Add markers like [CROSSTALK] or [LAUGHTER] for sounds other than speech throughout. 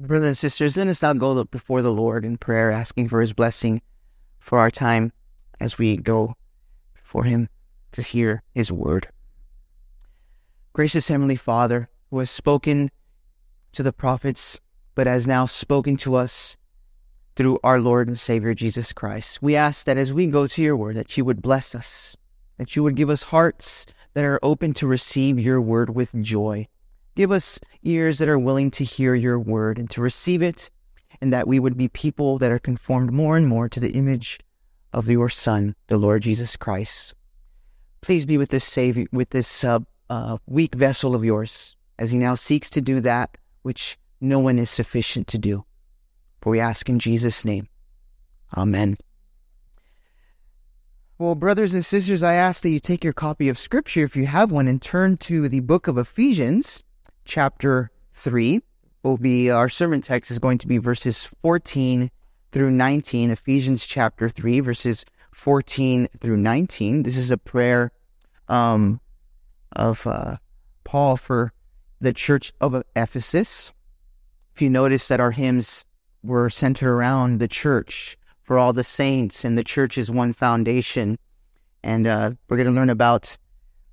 Brothers and sisters, let us now go before the Lord in prayer, asking for his blessing for our time as we go before him to hear his word. Gracious Heavenly Father, who has spoken to the prophets, but has now spoken to us through our Lord and Savior Jesus Christ, we ask that as we go to your word, that you would bless us, that you would give us hearts that are open to receive your word with joy. Give us ears that are willing to hear your word and to receive it, and that we would be people that are conformed more and more to the image of your Son, the Lord Jesus Christ. Please be with this Savior, with this uh, uh, weak vessel of yours, as he now seeks to do that which no one is sufficient to do. For we ask in Jesus' name. Amen. Well, brothers and sisters, I ask that you take your copy of Scripture, if you have one, and turn to the book of Ephesians, chapter 3. Will be our sermon text is going to be verses 14 through 19. Ephesians chapter 3, verses 14 through 19. This is a prayer um, of uh, Paul for the church of Ephesus. If you notice that our hymns were centered around the church for all the saints, and the church is one foundation. And uh, we're going to learn about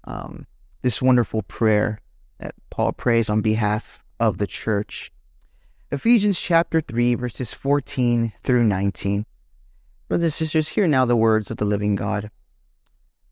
um, this wonderful prayer that Paul prays on behalf of the church. Ephesians chapter 3, verses 14 through 19. Brothers and sisters, hear now the words of the living God.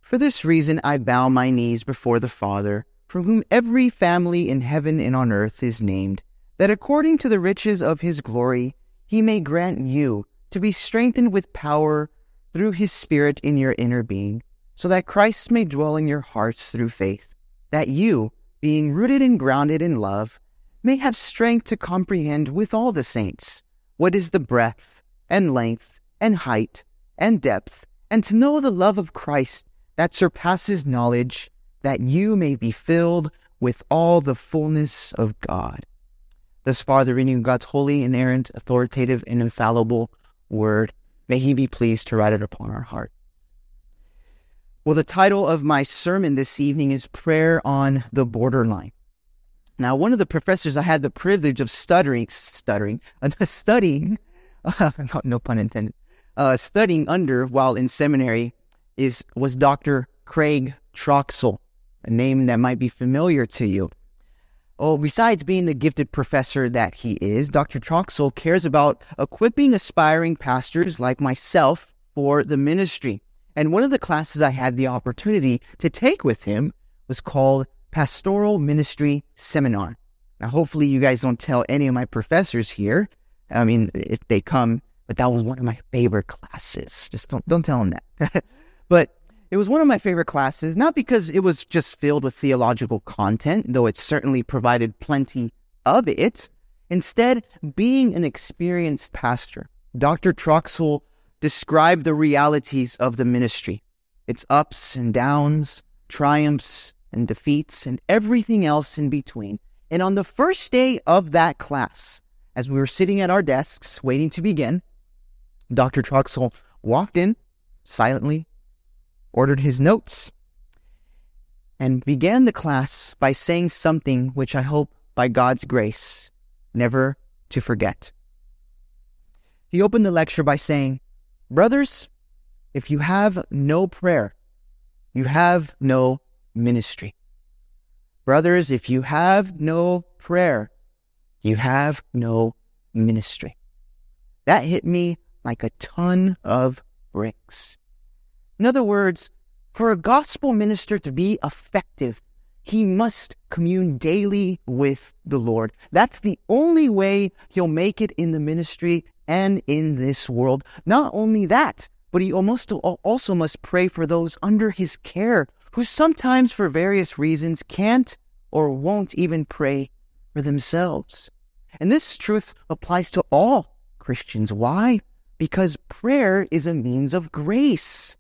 For this reason I bow my knees before the Father, from whom every family in heaven and on earth is named, that according to the riches of his glory he may grant you to be strengthened with power through his Spirit in your inner being, so that Christ may dwell in your hearts through faith, that you, being rooted and grounded in love, may have strength to comprehend with all the saints what is the breadth and length and height and depth, and to know the love of Christ that surpasses knowledge, that you may be filled with all the fullness of God. Thus far, the reading of God's holy, inerrant, authoritative, and infallible word. May He be pleased to write it upon our heart. Well, the title of my sermon this evening is Prayer on the Borderline. Now, one of the professors I had the privilege of stuttering, stuttering, uh, [LAUGHS] studying, uh, [LAUGHS] no pun intended, uh, studying under while in seminary is was Dr. Craig Troxel, a name that might be familiar to you. Oh, besides being the gifted professor that he is, Dr. Troxel cares about equipping aspiring pastors like myself for the ministry. And one of the classes I had the opportunity to take with him was called Pastoral Ministry Seminar. Now, hopefully, you guys don't tell any of my professors here. I mean, if they come, but that was one of my favorite classes. Just don't don't tell them that. [LAUGHS] But it was one of my favorite classes, not because it was just filled with theological content, though it certainly provided plenty of it. Instead, being an experienced pastor, Dr. Troxel described the realities of the ministry its ups and downs, triumphs and defeats, and everything else in between. And on the first day of that class, as we were sitting at our desks waiting to begin, Dr. Troxel walked in silently, ordered his notes, and began the class by saying something which I hope, by God's grace, never to forget. He opened the lecture by saying, Brothers, if you have no prayer, you have no ministry. Brothers, if you have no prayer, you have no ministry. That hit me like a ton of bricks. In other words, for a gospel minister to be effective, he must commune daily with the Lord. That's the only way he'll make it in the ministry and in this world. Not only that, but he almost also must pray for those under his care who sometimes, for various reasons, can't or won't even pray for themselves. And this truth applies to all Christians. Why? Because prayer is a means of grace.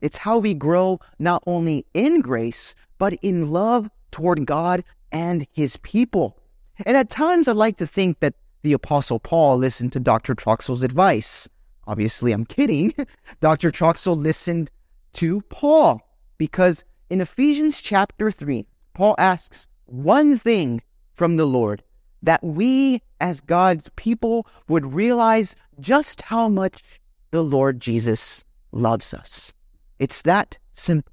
It's how we grow not only in grace, but in love toward God and his people. And at times I like to think that the Apostle Paul listened to Dr. Troxel's advice. Obviously, I'm kidding. [LAUGHS] Dr. Troxel listened to Paul because in Ephesians chapter 3, Paul asks one thing from the Lord that we as God's people would realize just how much the Lord Jesus loves us. It's that simple.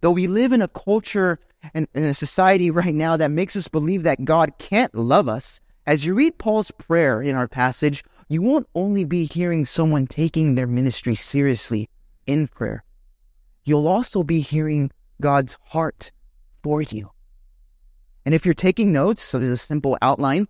Though we live in a culture and in a society right now that makes us believe that God can't love us, as you read Paul's prayer in our passage, you won't only be hearing someone taking their ministry seriously in prayer, you'll also be hearing God's heart for you. And if you're taking notes, so there's a simple outline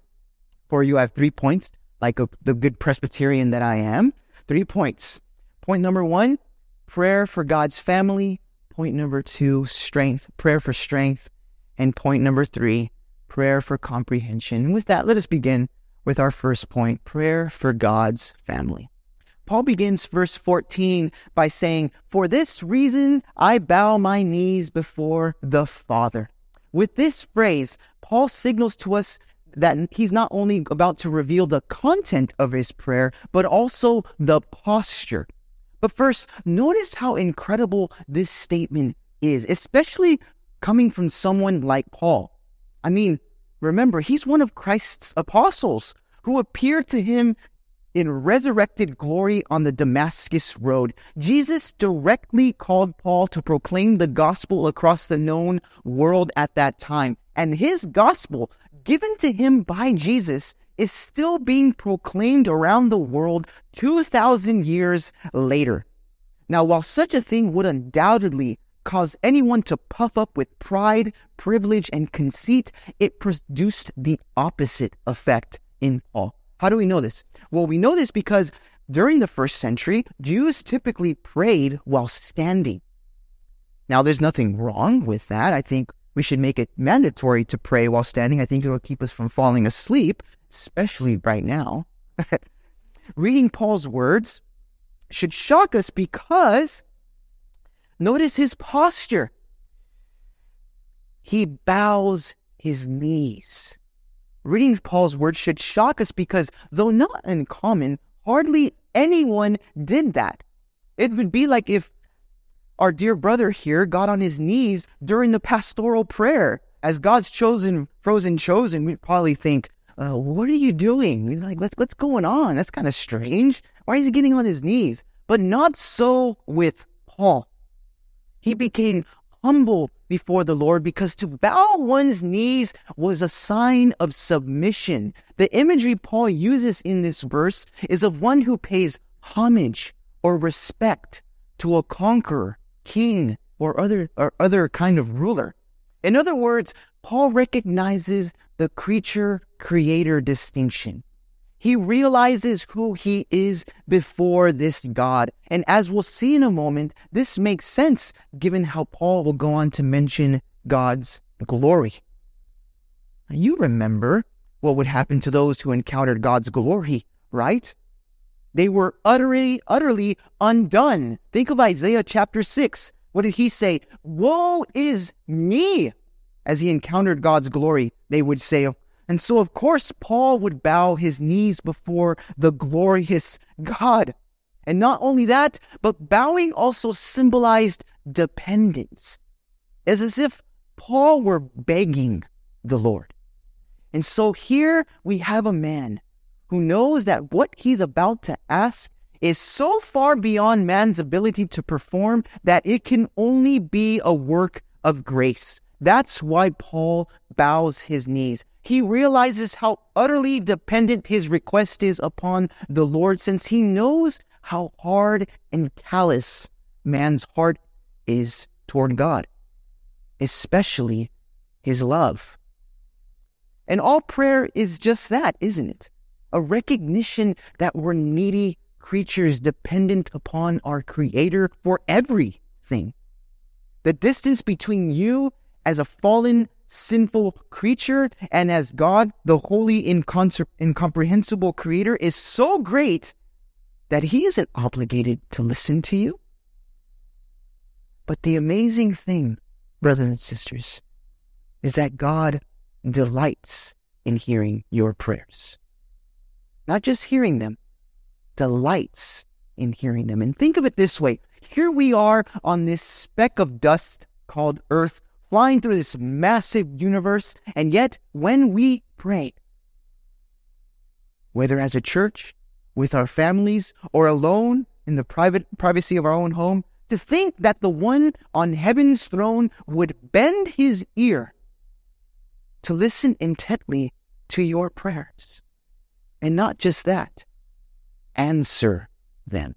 for you. I have three points, like a, the good Presbyterian that I am. Three points. Point number one, prayer for God's family. Point number two, strength, prayer for strength. And point number three, prayer for comprehension. With that, let us begin with our first point prayer for God's family. Paul begins verse 14 by saying, For this reason I bow my knees before the Father. With this phrase, Paul signals to us that he's not only about to reveal the content of his prayer, but also the posture. But first, notice how incredible this statement is, especially coming from someone like Paul. I mean, remember, he's one of Christ's apostles who appeared to him in resurrected glory on the Damascus road. Jesus directly called Paul to proclaim the gospel across the known world at that time. And his gospel, given to him by Jesus, is still being proclaimed around the world 2,000 years later. Now, while such a thing would undoubtedly cause anyone to puff up with pride, privilege, and conceit, it produced the opposite effect in Paul. How do we know this? Well, we know this because during the first century, Jews typically prayed while standing. Now, there's nothing wrong with that. I think we should make it mandatory to pray while standing. I think it will keep us from falling asleep, especially right now. [LAUGHS] Reading Paul's words should shock us because notice his posture. He bows his knees. Reading Paul's words should shock us because, though not uncommon, hardly anyone did that. It would be like if our dear brother here got on his knees during the pastoral prayer. As God's chosen, frozen chosen, we'd probably think, uh, what are you doing? We're like, what's, what's going on? That's kind of strange. Why is he getting on his knees? But not so with Paul. He became humble before the Lord because to bow one's knees was a sign of submission. The imagery Paul uses in this verse is of one who pays homage or respect to a conqueror, king, or other or other kind of ruler. In other words, Paul recognizes the creature creator distinction. He realizes who he is before this God. And as we'll see in a moment, this makes sense given how Paul will go on to mention God's glory. You remember what would happen to those who encountered God's glory, right? They were utterly, utterly undone. Think of Isaiah chapter 6. What did he say? Woe is me! As he encountered God's glory, they would say, and so, of course, Paul would bow his knees before the glorious God. And not only that, but bowing also symbolized dependence, as as if Paul were begging the Lord. And so here we have a man who knows that what he's about to ask is so far beyond man's ability to perform that it can only be a work of grace. That's why Paul bows his knees. He realizes how utterly dependent his request is upon the Lord, since he knows how hard and callous man's heart is toward God, especially his love. And all prayer is just that, isn't it? A recognition that we're needy creatures dependent upon our Creator for everything. The distance between you as a fallen sinful creature and as God, the holy, incomprehensible creator, is so great that he isn't obligated to listen to you. But the amazing thing, brothers and sisters, is that God delights in hearing your prayers. Not just hearing them, delights in hearing them. And think of it this way here we are on this speck of dust called earth flying through this massive universe. And yet, when we pray, whether as a church, with our families, or alone in the private privacy of our own home, to think that the one on heaven's throne would bend his ear to listen intently to your prayers. And not just that, answer them.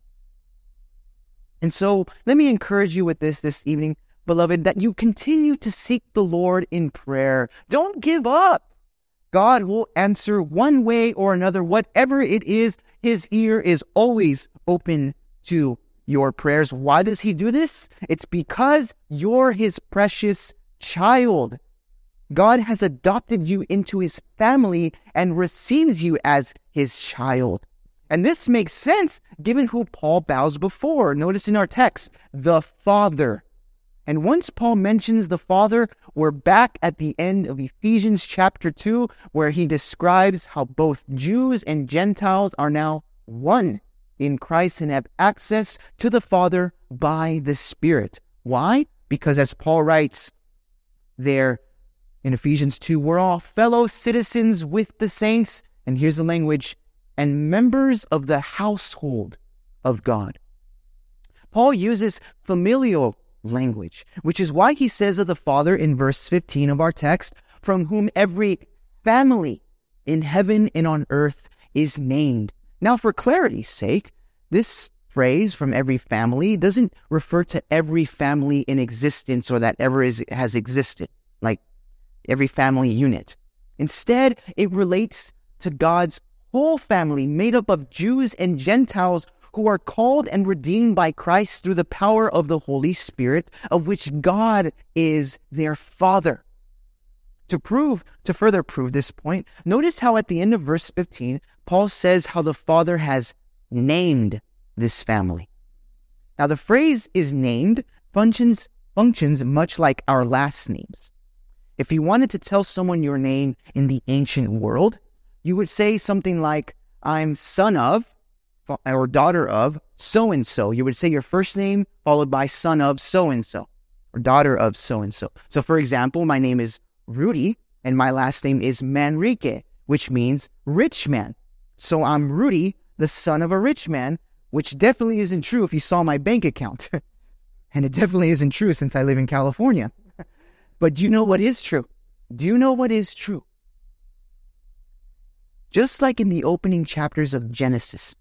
And so let me encourage you with this this evening, beloved, that you continue to seek the Lord in prayer. Don't give up. God will answer one way or another. Whatever it is, his ear is always open to your prayers. Why does he do this? It's because you're his precious child. God has adopted you into his family and receives you as his child. And this makes sense given who Paul bows before. Notice in our text, the Father. And once Paul mentions the Father, we're back at the end of Ephesians chapter 2, where he describes how both Jews and Gentiles are now one in Christ and have access to the Father by the Spirit. Why? Because as Paul writes there in Ephesians 2, we're all fellow citizens with the saints, and here's the language, and members of the household of God. Paul uses familial language, which is why he says of the Father in verse 15 of our text, from whom every family in heaven and on earth is named. Now, for clarity's sake, this phrase from every family doesn't refer to every family in existence or that ever is, has existed, like every family unit. Instead, it relates to God's whole family made up of Jews and Gentiles who are called and redeemed by Christ through the power of the Holy Spirit, of which God is their Father. To prove, to further prove this point, notice how at the end of verse 15, Paul says how the Father has named this family. Now, the phrase is named functions, functions much like our last names. If you wanted to tell someone your name in the ancient world, you would say something like, I'm son of or daughter of so and so. You would say your first name followed by son of so and so or daughter of so and so. So, for example, my name is Rudy and my last name is Manrique, which means rich man. So I'm Rudy, the son of a rich man, which definitely isn't true if you saw my bank account. [LAUGHS] and it definitely isn't true since I live in California. [LAUGHS] But do you know what is true? Do you know what is true? Just like in the opening chapters of Genesis,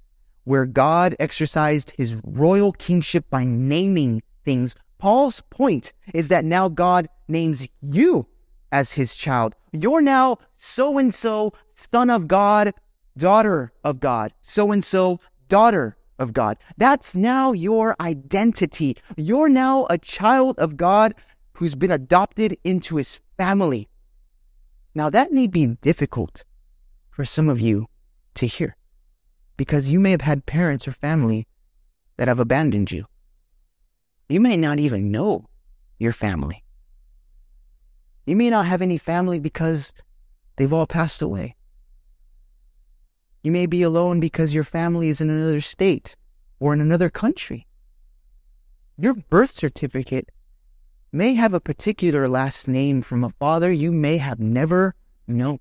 where God exercised his royal kingship by naming things, Paul's point is that now God names you as his child. You're now so and so, son of God, daughter of God, so and so, daughter of God. That's now your identity. You're now a child of God who's been adopted into his family. Now, that may be difficult for some of you to hear because you may have had parents or family that have abandoned you. You may not even know your family. You may not have any family because they've all passed away. You may be alone because your family is in another state or in another country. Your birth certificate may have a particular last name from a father you may have never known.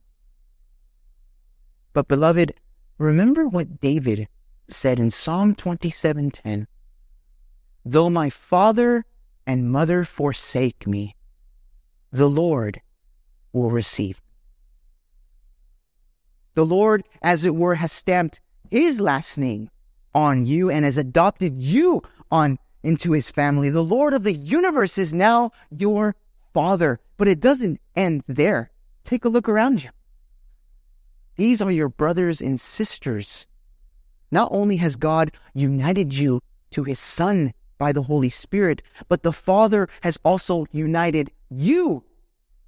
But, beloved, remember what David said in Psalm 27:10 Though my father and mother forsake me, the Lord will receive. The Lord, as it were, has stamped his last name on you and has adopted you on into his family. The Lord of the universe is now your father. But it doesn't end there. Take a look around you. These are your brothers and sisters. Not only has God united you to his Son by the Holy Spirit, but the Father has also united you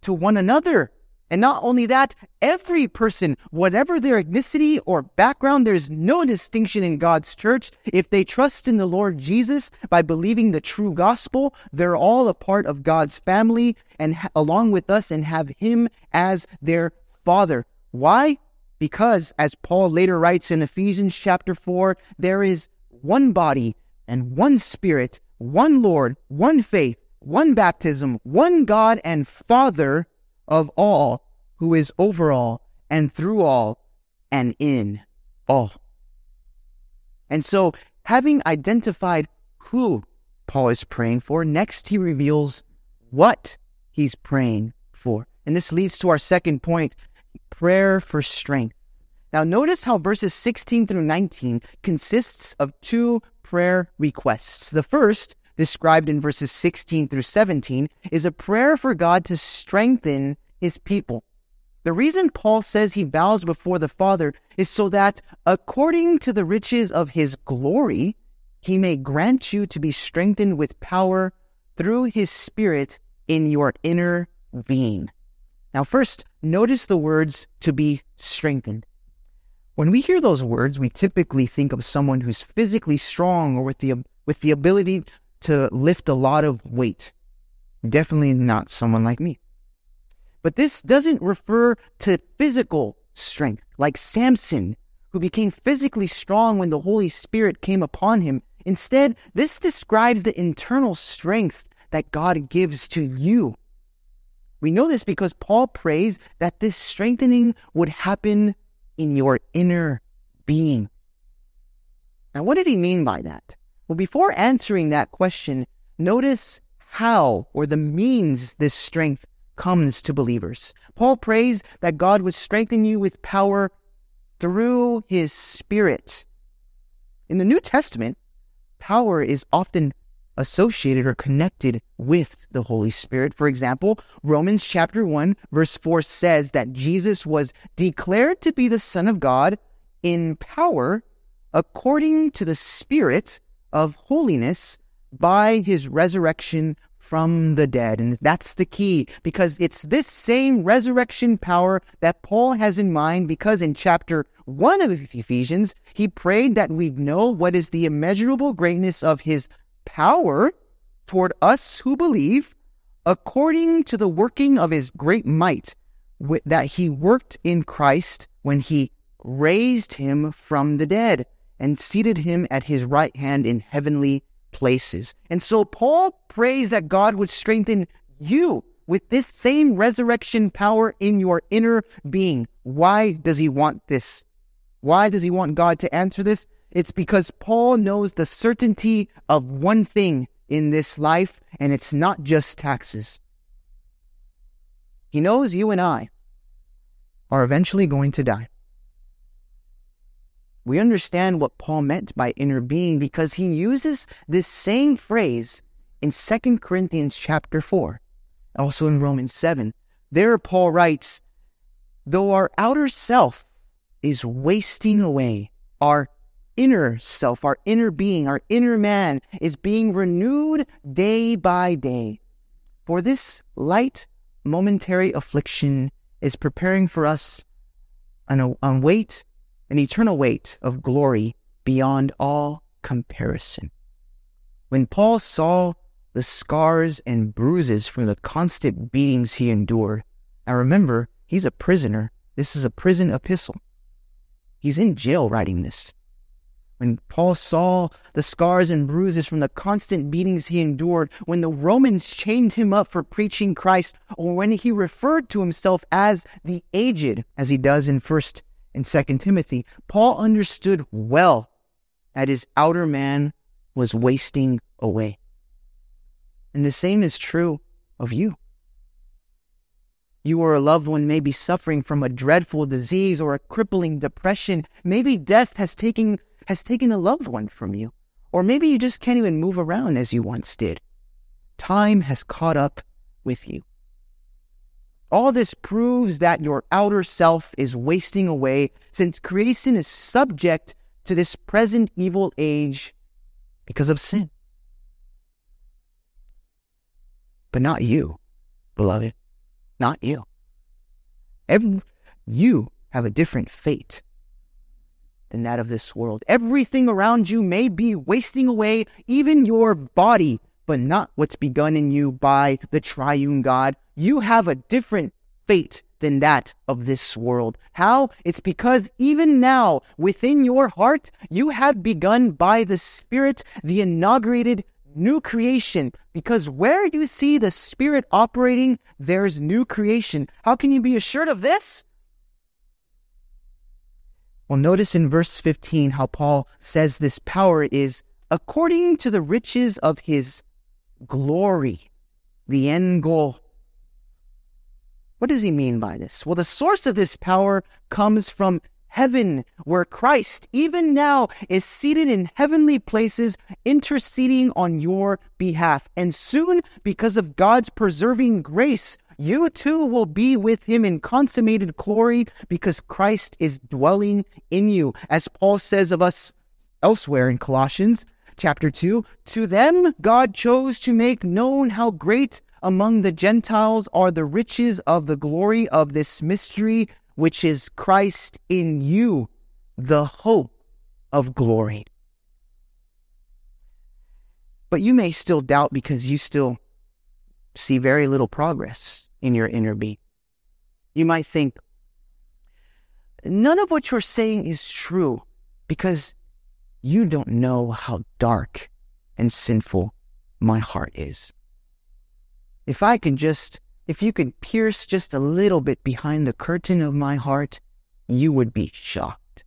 to one another and not only that, every person, whatever their ethnicity or background, there's no distinction in God's church. If they trust in the Lord Jesus by believing the true gospel, they're all a part of God's family and ha- along with us and have Him as their Father. Why? Because, as Paul later writes in Ephesians chapter 4, there is one body and one Spirit, one Lord, one faith, one baptism, one God and Father of all, who is over all and through all and in all. And so, having identified who Paul is praying for, next he reveals what he's praying for. And this leads to our second point prayer for strength. Now, notice how verses 16 through 19 consists of two prayer requests. The first, described in verses 16 through 17, is a prayer for God to strengthen his people. The reason Paul says he bows before the Father is so that, according to the riches of his glory, he may grant you to be strengthened with power through his Spirit in your inner being. Now, first, notice the words to be strengthened. When we hear those words, we typically think of someone who's physically strong or with the, with the ability to lift a lot of weight. Definitely not someone like me. But this doesn't refer to physical strength, like Samson, who became physically strong when the Holy Spirit came upon him. Instead, this describes the internal strength that God gives to you. We know this because Paul prays that this strengthening would happen in your inner being. Now, what did he mean by that? Well, before answering that question, notice how or the means this strength comes to believers. Paul prays that God would strengthen you with power through his Spirit. In the New Testament, power is often associated or connected with the Holy Spirit. For example, Romans chapter 1 verse 4 says that Jesus was declared to be the Son of God in power according to the Spirit of holiness by his resurrection from the dead. And that's the key because it's this same resurrection power that Paul has in mind because in chapter 1 of Ephesians, he prayed that we'd know what is the immeasurable greatness of his power toward us who believe according to the working of his great might that he worked in Christ when he raised him from the dead and seated him at his right hand in heavenly places. And so Paul prays that God would strengthen you with this same resurrection power in your inner being. Why does he want this? Why does he want God to answer this? It's because Paul knows the certainty of one thing in this life, and it's not just taxes. He knows you and I are eventually going to die. We understand what Paul meant by inner being because he uses this same phrase in 2 Corinthians chapter 4, also in Romans 7. There Paul writes, Though our outer self is wasting away, our inner self, our inner being, our inner man is being renewed day by day. For this light momentary affliction is preparing for us an, a weight an eternal weight of glory beyond all comparison. When Paul saw the scars and bruises from the constant beatings he endured, now remember, he's a prisoner. This is a prison epistle. He's in jail writing this. When Paul saw the scars and bruises from the constant beatings he endured, when the Romans chained him up for preaching Christ, or when he referred to himself as the aged, as he does in First and 2nd Timothy, Paul understood well that his outer man was wasting away. And the same is true of you. You or a loved one may be suffering from a dreadful disease or a crippling depression. Maybe death has taken, has taken a loved one from you. Or maybe you just can't even move around as you once did. Time has caught up with you. All this proves that your outer self is wasting away since creation is subject to this present evil age because of sin. But not you, beloved. Not you. Every, you have a different fate than that of this world. Everything around you may be wasting away, even your body but not what's begun in you by the triune God. You have a different fate than that of this world. How? It's because even now, within your heart, you have begun by the Spirit the inaugurated new creation. Because where you see the Spirit operating, there's new creation. How can you be assured of this? Well, notice in verse 15 how Paul says this power is according to the riches of his glory, the end goal. What does he mean by this? Well, the source of this power comes from heaven, where Christ, even now, is seated in heavenly places, interceding on your behalf. And soon, because of God's preserving grace, you too will be with him in consummated glory because Christ is dwelling in you. As Paul says of us elsewhere in Colossians chapter 2, to them God chose to make known how great among the Gentiles are the riches of the glory of this mystery which is Christ in you, the hope of glory. But you may still doubt because you still see very little progress in your inner being. You might think, none of what you're saying is true because you don't know how dark and sinful my heart is. If I can just if you could pierce just a little bit behind the curtain of my heart, you would be shocked.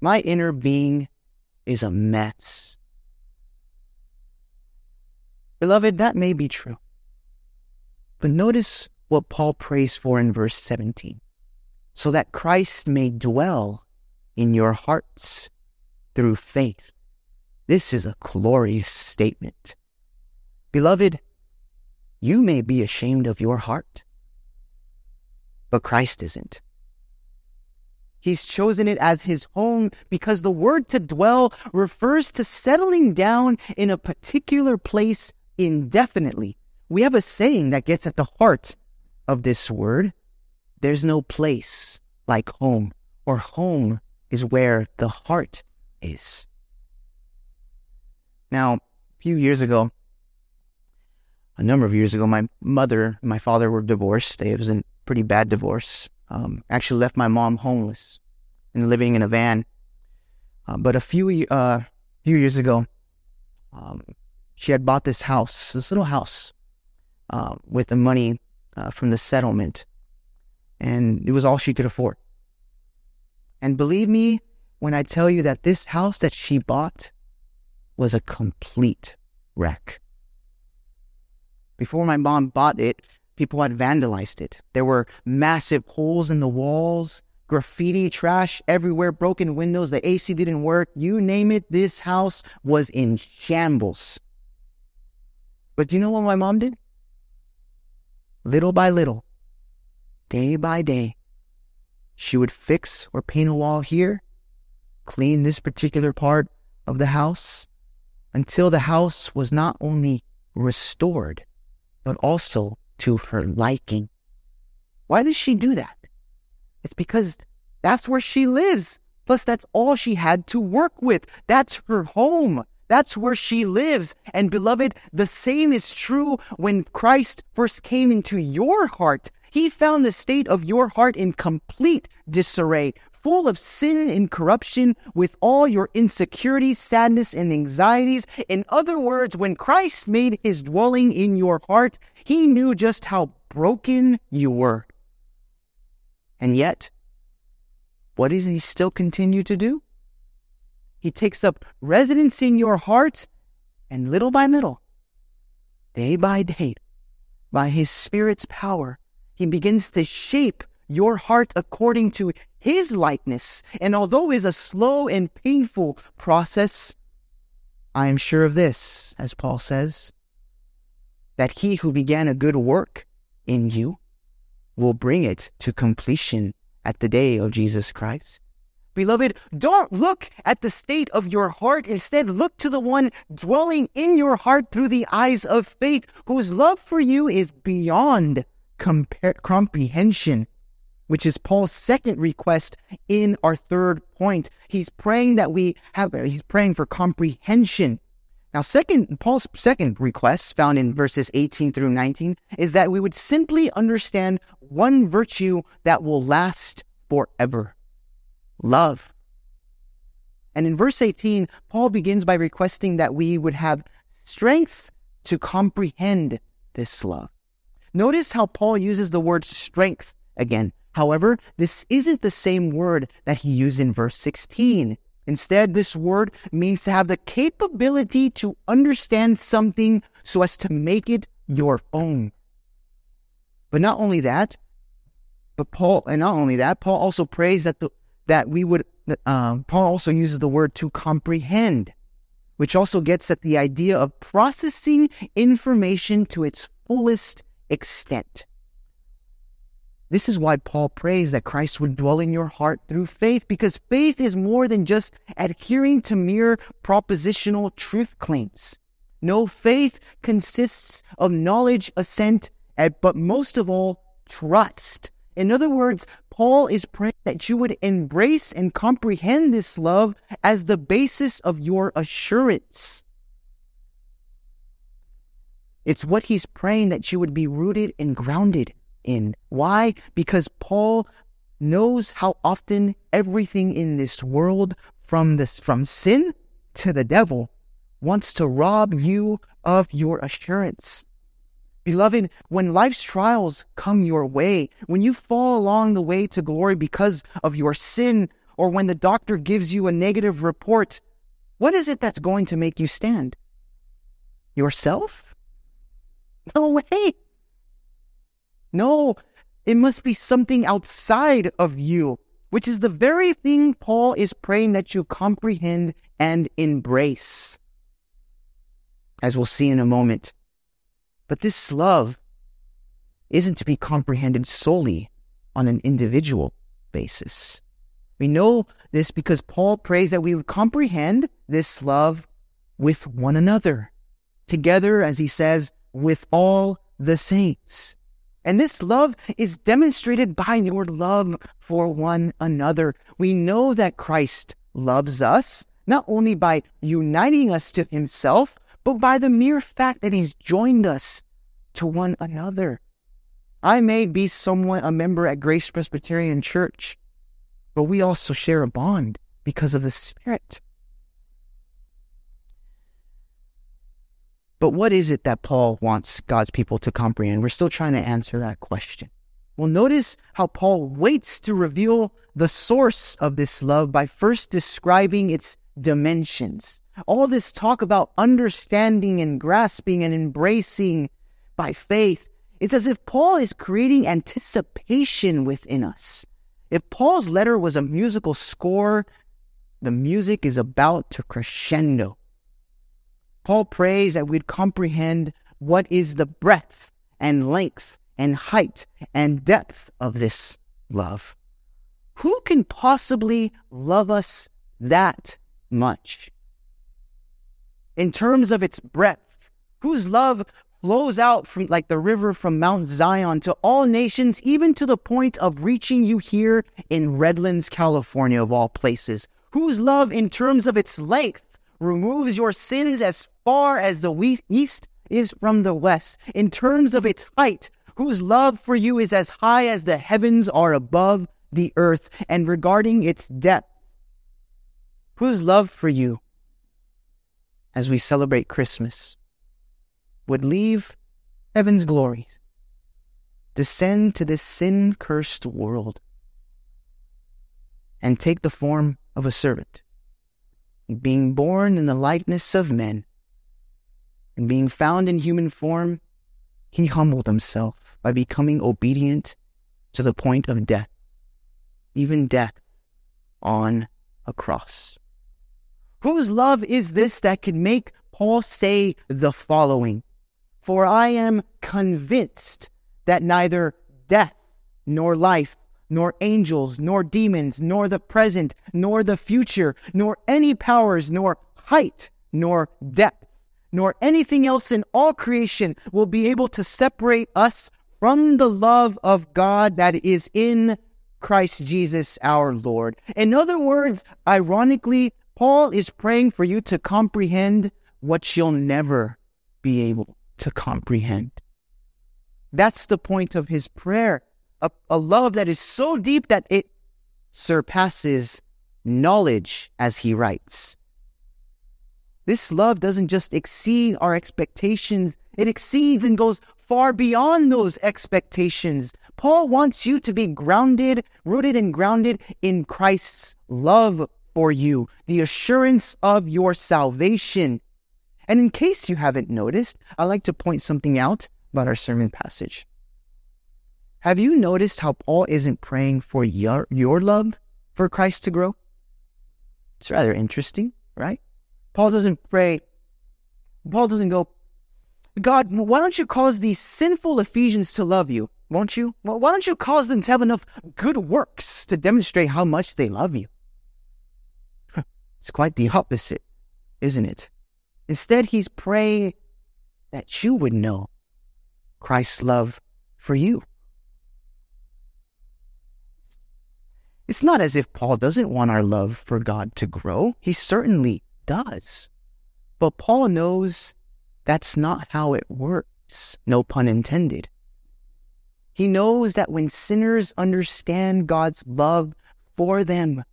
My inner being is a mess. Beloved, that may be true. But notice what Paul prays for in verse 17 so that Christ may dwell in your hearts through faith. This is a glorious statement. Beloved, you may be ashamed of your heart, but Christ isn't. He's chosen it as his home because the word to dwell refers to settling down in a particular place indefinitely. We have a saying that gets at the heart of this word there's no place like home, or home is where the heart is. Now, a few years ago, a number of years ago, my mother and my father were divorced. It was a pretty bad divorce. Um, actually left my mom homeless and living in a van. Uh, but a few uh, few years ago, um, she had bought this house, this little house, uh, with the money uh, from the settlement, and it was all she could afford. And believe me when I tell you that this house that she bought was a complete wreck. Before my mom bought it, people had vandalized it. There were massive holes in the walls, graffiti, trash everywhere, broken windows, the AC didn't work. You name it, this house was in shambles. But do you know what my mom did? Little by little, day by day, she would fix or paint a wall here, clean this particular part of the house, until the house was not only restored, but also to her liking. Why does she do that? It's because that's where she lives. Plus, that's all she had to work with. That's her home. That's where she lives. And beloved, the same is true when Christ first came into your heart. He found the state of your heart in complete disarray, full of sin and corruption, with all your insecurities, sadness, and anxieties. In other words, when Christ made his dwelling in your heart, he knew just how broken you were. And yet, what does he still continue to do? He takes up residence in your heart, and little by little, day by day, by his Spirit's power, he begins to shape your heart according to his likeness. And although it is a slow and painful process, I am sure of this, as Paul says, that he who began a good work in you will bring it to completion at the day of Jesus Christ. Beloved, don't look at the state of your heart. Instead, look to the one dwelling in your heart through the eyes of faith, whose love for you is beyond compre- comprehension which is Paul's second request in our third point. He's praying that we have, he's praying for comprehension. Now, second, Paul's second request, found in verses 18 through 19, is that we would simply understand one virtue that will last forever love. And in verse 18, Paul begins by requesting that we would have strength to comprehend this love. Notice how Paul uses the word strength again However, this isn't the same word that he used in verse 16. Instead, this word means to have the capability to understand something so as to make it your own. But not only that, but Paul, and not only that, Paul also prays that the that we would. Um, Paul also uses the word to comprehend, which also gets at the idea of processing information to its fullest extent. This is why Paul prays that Christ would dwell in your heart through faith, because faith is more than just adhering to mere propositional truth claims. No, faith consists of knowledge, assent, but most of all, trust. In other words, Paul is praying that you would embrace and comprehend this love as the basis of your assurance. It's what he's praying that you would be rooted and grounded in. Why? Because Paul knows how often everything in this world, from this from sin to the devil, wants to rob you of your assurance. Beloved, when life's trials come your way, when you fall along the way to glory because of your sin, or when the doctor gives you a negative report, what is it that's going to make you stand? Yourself? No way. No, it must be something outside of you, which is the very thing Paul is praying that you comprehend and embrace. As we'll see in a moment. But this love isn't to be comprehended solely on an individual basis. We know this because Paul prays that we would comprehend this love with one another, together, as he says, with all the saints. And this love is demonstrated by your love for one another. We know that Christ loves us, not only by uniting us to himself, but by the mere fact that he's joined us to one another. I may be somewhat a member at Grace Presbyterian Church, but we also share a bond because of the Spirit. But what is it that Paul wants God's people to comprehend? We're still trying to answer that question. Well, notice how Paul waits to reveal the source of this love by first describing its dimensions. All this talk about understanding and grasping and embracing by faith, it's as if Paul is creating anticipation within us. If Paul's letter was a musical score, the music is about to crescendo. Paul prays that we'd comprehend what is the breadth and length and height and depth of this love. Who can possibly love us that much? In terms of its breadth, whose love flows out from like the river from Mount Zion to all nations, even to the point of reaching you here in Redlands, California, of all places, whose love, in terms of its length, removes your sins as far as the east is from the west, in terms of its height, whose love for you is as high as the heavens are above the earth, and regarding its depth, whose love for you, as we celebrate Christmas, would leave heaven's glories, descend to this sin cursed world, and take the form of a servant, being born in the likeness of men and being found in human form, he humbled himself by becoming obedient to the point of death, even death on a cross. Whose love is this that can make Paul say the following? For I am convinced that neither death nor life, nor angels, nor demons, nor the present, nor the future, nor any powers, nor height, nor depth nor anything else in all creation will be able to separate us from the love of God that is in Christ Jesus our Lord. In other words, ironically, Paul is praying for you to comprehend what you'll never be able to comprehend. That's the point of his prayer. A, a love that is so deep that it surpasses knowledge, as he writes. This love doesn't just exceed our expectations, it exceeds and goes far beyond those expectations. Paul wants you to be grounded, rooted and grounded in Christ's love for you, the assurance of your salvation. And in case you haven't noticed, I'd like to point something out about our sermon passage. Have you noticed how Paul isn't praying for your, your love for Christ to grow? It's rather interesting, right? Paul doesn't pray, Paul doesn't go, God, why don't you cause these sinful Ephesians to love you? Won't you? Why don't you cause them to have enough good works to demonstrate how much they love you? It's quite the opposite, isn't it? Instead, he's praying that you would know Christ's love for you. It's not as if Paul doesn't want our love for God to grow. He certainly does. But Paul knows that's not how it works, no pun intended. He knows that when sinners understand God's love for them,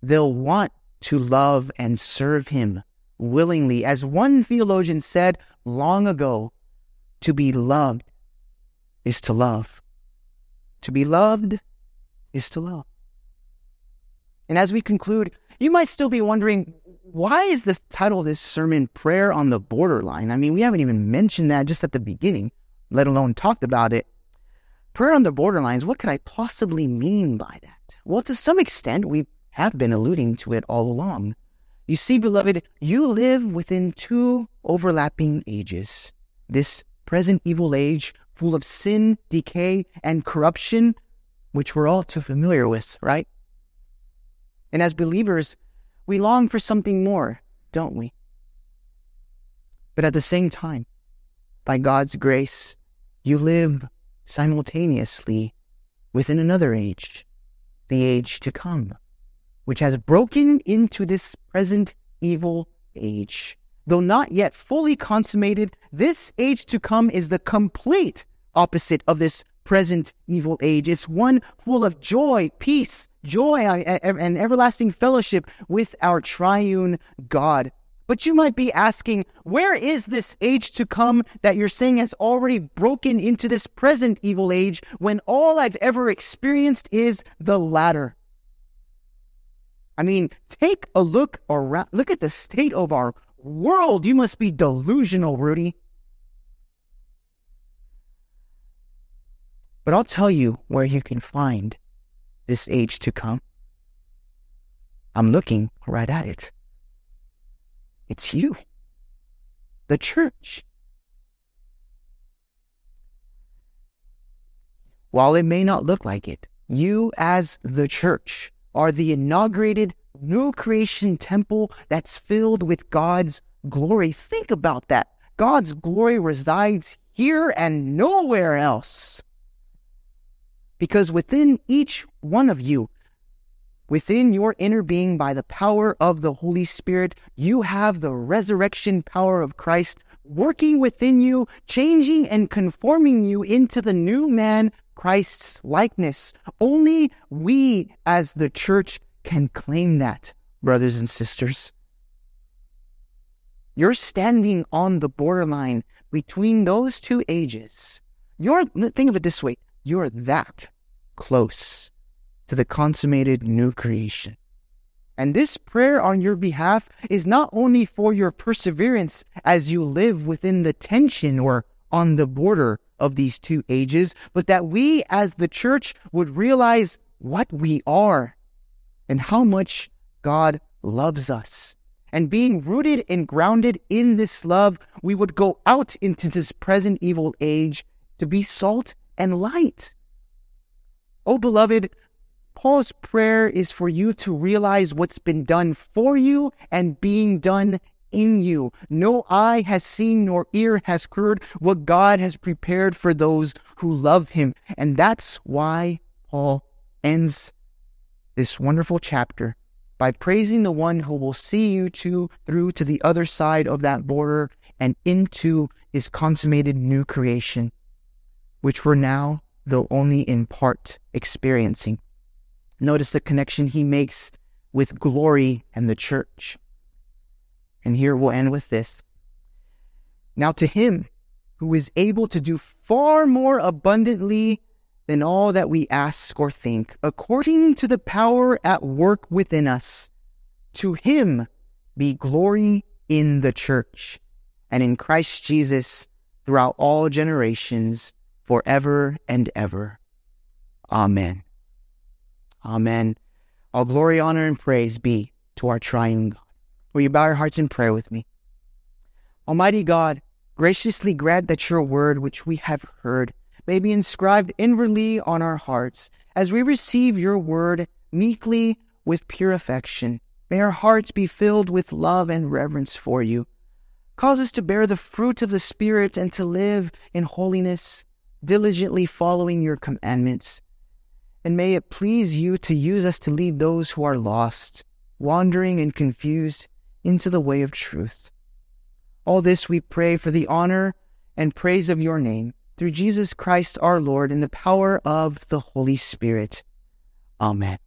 they'll want to love and serve Him willingly. As one theologian said long ago, to be loved is to love. To be loved is to love. And as we conclude, you might still be wondering why is the title of this sermon Prayer on the Borderline? I mean, we haven't even mentioned that just at the beginning, let alone talked about it. Prayer on the borderlines, what could I possibly mean by that? Well, to some extent, we have been alluding to it all along. You see, beloved, you live within two overlapping ages. This present evil age, full of sin, decay, and corruption, which we're all too familiar with, right? And as believers, we long for something more, don't we? But at the same time, by God's grace, you live simultaneously within another age, the age to come, which has broken into this present evil age. Though not yet fully consummated, this age to come is the complete opposite of this present evil age. It's one full of joy, peace, joy, and everlasting fellowship with our triune God. But you might be asking, where is this age to come that you're saying has already broken into this present evil age when all I've ever experienced is the latter? I mean, take a look around, look at the state of our world. You must be delusional, Rudy. But I'll tell you where you can find this age to come. I'm looking right at it. It's you, the church. While it may not look like it, you as the church are the inaugurated new creation temple that's filled with God's glory. Think about that. God's glory resides here and nowhere else. Because within each one of you, within your inner being, by the power of the Holy Spirit, you have the resurrection power of Christ working within you, changing and conforming you into the new man, Christ's likeness. Only we as the church can claim that, brothers and sisters. You're standing on the borderline between those two ages. You're, think of it this way you're that close to the consummated new creation. And this prayer on your behalf is not only for your perseverance as you live within the tension or on the border of these two ages, but that we as the church would realize what we are and how much God loves us. And being rooted and grounded in this love, we would go out into this present evil age to be salt and light. Oh, beloved, Paul's prayer is for you to realize what's been done for you and being done in you. No eye has seen nor ear has heard what God has prepared for those who love him. And that's why Paul ends this wonderful chapter by praising the one who will see you to through to the other side of that border and into his consummated new creation, which we're now though only in part experiencing. Notice the connection he makes with glory and the church. And here we'll end with this. Now, to him who is able to do far more abundantly than all that we ask or think, according to the power at work within us. To him be glory in the church and in Christ Jesus throughout all generations, forever and ever. Amen. Amen. All glory, honor, and praise be to our triune God. Will you bow your hearts in prayer with me? Almighty God, graciously grant that your word, which we have heard, may be inscribed inwardly on our hearts as we receive your word meekly with pure affection. May our hearts be filled with love and reverence for you. Cause us to bear the fruit of the Spirit and to live in holiness, diligently following your commandments. And may it please you to use us to lead those who are lost, wandering and confused, into the way of truth. All this we pray for the honor and praise of your name through Jesus Christ our Lord in the power of the Holy Spirit. Amen.